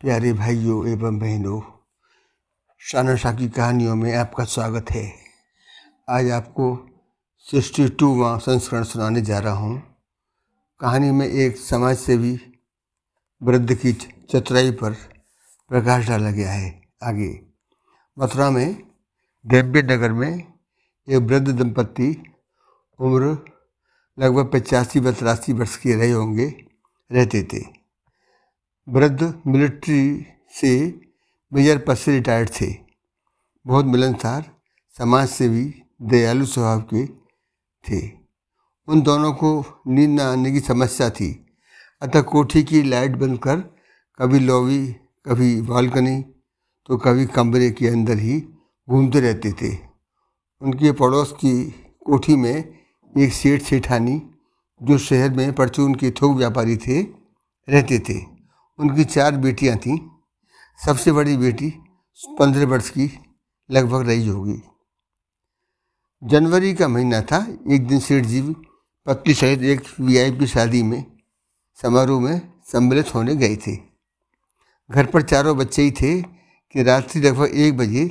प्यारे भाइयों एवं बहनों, शानशाह की कहानियों में आपका स्वागत है। आज आपको सिक्सटी टूवा संस्करण सुनाने जा रहा हूँ। कहानी में एक समाज सेवी वृद्ध की चतुराई पर प्रकाश डाला गया है। आगे, मथुरा में देव्य नगर में एक वृद्ध दंपत्ति उम्र लगभग पचासी व तिरासी वर्ष के रहे होंगे, रहते थे। वृद्ध मिलिट्री से मेजर पद से रिटायर्ड थे। बहुत मिलनसार समाज सेवी दयालु स्वभाव के थे। उन दोनों को नींद न आने की समस्या थी। अतः कोठी की लाइट बंद कर कभी लॉबी, कभी बालकनी तो कभी कमरे के अंदर ही घूमते रहते थे। उनके पड़ोस की कोठी में एक सेठ सेठानी, जो शहर में परचून के थोक व्यापारी थे, रहते थे। उनकी चार बेटियाँ थीं। सबसे बड़ी बेटी पंद्रह वर्ष की, लगभग रही होगी। जनवरी का महीना था। एक दिन सेठ जी पत्नी सहित एक वीआईपी शादी में, समारोह में सम्मिलित होने गए थे। घर पर चारों बच्चे ही थे कि रात्रि लगभग एक बजे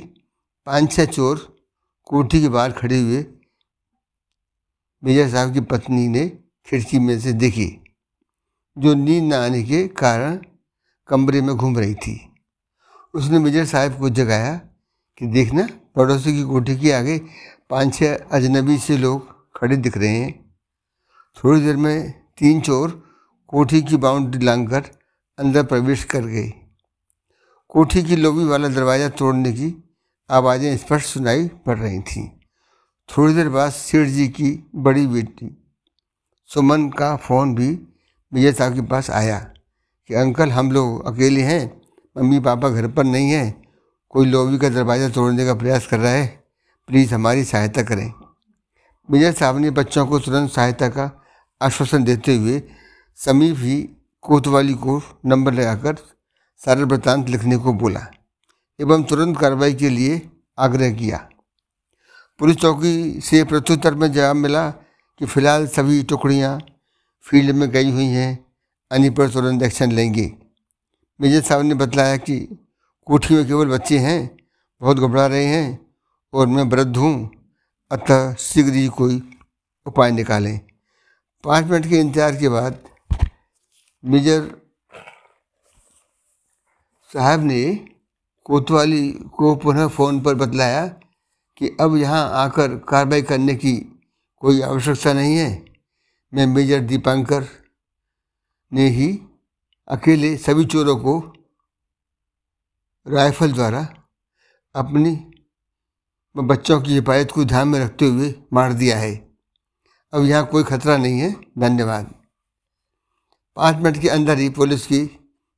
पाँच छः चोर कोठी के बाहर खड़े हुए मेजर साहब की पत्नी ने खिड़की में से देखी, जो नींद न आने के कारण कमरे में घूम रही थी। उसने मेजर साहब को जगाया कि देखना, पड़ोसी की कोठी के आगे पाँच छः अजनबी से लोग खड़े दिख रहे हैं। थोड़ी देर में तीन चोर कोठी की बाउंड्री लांघकर अंदर प्रवेश कर गए। कोठी की लोबी वाला दरवाज़ा तोड़ने की आवाज़ें स्पष्ट सुनाई पड़ रही थीं। थोड़ी देर बाद सेठ जी की बड़ी बेटी सुमन का फ़ोन भी मेजर साहब के पास आया। कि अंकल, हम लोग अकेले हैं, मम्मी पापा घर पर नहीं हैं, कोई लोबी का दरवाज़ा तोड़ने का प्रयास कर रहा है प्लीज़ हमारी सहायता करें। मेजर साहब ने बच्चों को तुरंत सहायता का आश्वासन देते हुए समीप ही कोतवाली को नंबर लगाकर सारा वृतांत लिखने को बोला एवं तुरंत कार्रवाई के लिए आग्रह किया। पुलिस चौकी से प्रत्युत्तर में जवाब मिला कि फ़िलहाल सभी टुकड़ियाँ फ़ील्ड में गई हुई हैं अन्य पर तुरंत एक्शन लेंगे। मेजर साहब ने बतलाया कि कोठी में केवल बच्चे हैं, बहुत घबरा रहे हैं और मैं वृद्ध हूँ, अतः शीघ्र ही कोई उपाय निकालें। पाँच मिनट के इंतज़ार के बाद मेजर साहब ने कोतवाली को पुनः फ़ोन पर बतलाया कि अब यहाँ आकर कार्रवाई करने की कोई आवश्यकता नहीं है। मैं मेजर दीपांकर ने ही अकेले सभी चोरों को राइफल द्वारा अपनी बच्चों की हिफाजत को ध्यान में रखते हुए मार दिया है। अब यहाँ कोई खतरा नहीं है। धन्यवाद। पाँच मिनट के अंदर ही पुलिस की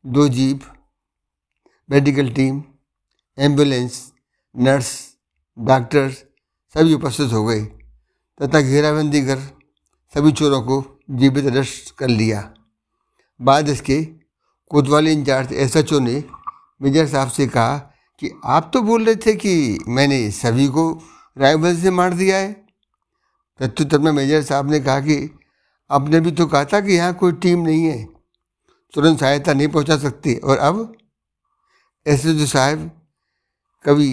दो jeep, medical team, ambulance, nurse, doctors सभी उपस्थित हो गए तथा घेराबंदी कर सभी चोरों को जीवित अरेस्ट कर लिया। बाद इसके कोतवाली इंचार्ज एस एच ओ ने मेजर साहब से कहा कि आप तो बोल रहे थे कि मैंने सभी को राइफल से मार दिया है। प्रत्युत्तर में मेजर साहब ने कहा कि आपने भी तो कहा था कि यहाँ कोई टीम नहीं है, तुरंत सहायता नहीं पहुँचा सकती। और अब एस एच ओ साहब कभी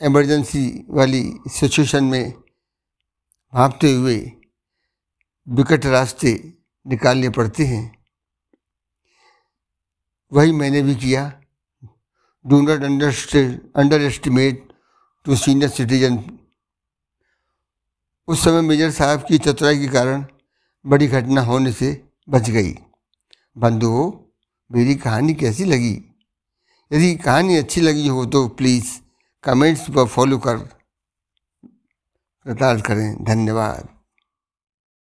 एमरजेंसी वाली सिचुएशन में भापते हुए विकट रास्ते निकालने पड़ते हैं। वही मैंने भी किया। Do not underestimate to senior citizen. उस समय मेजर साहब की चतुराई के कारण बड़ी घटना होने से बच गई। बंधुओं मेरी कहानी कैसी लगी? यदि कहानी अच्छी लगी हो तो प्लीज़ कमेंट्स पर फॉलो कर प्रताड़ करें। धन्यवाद।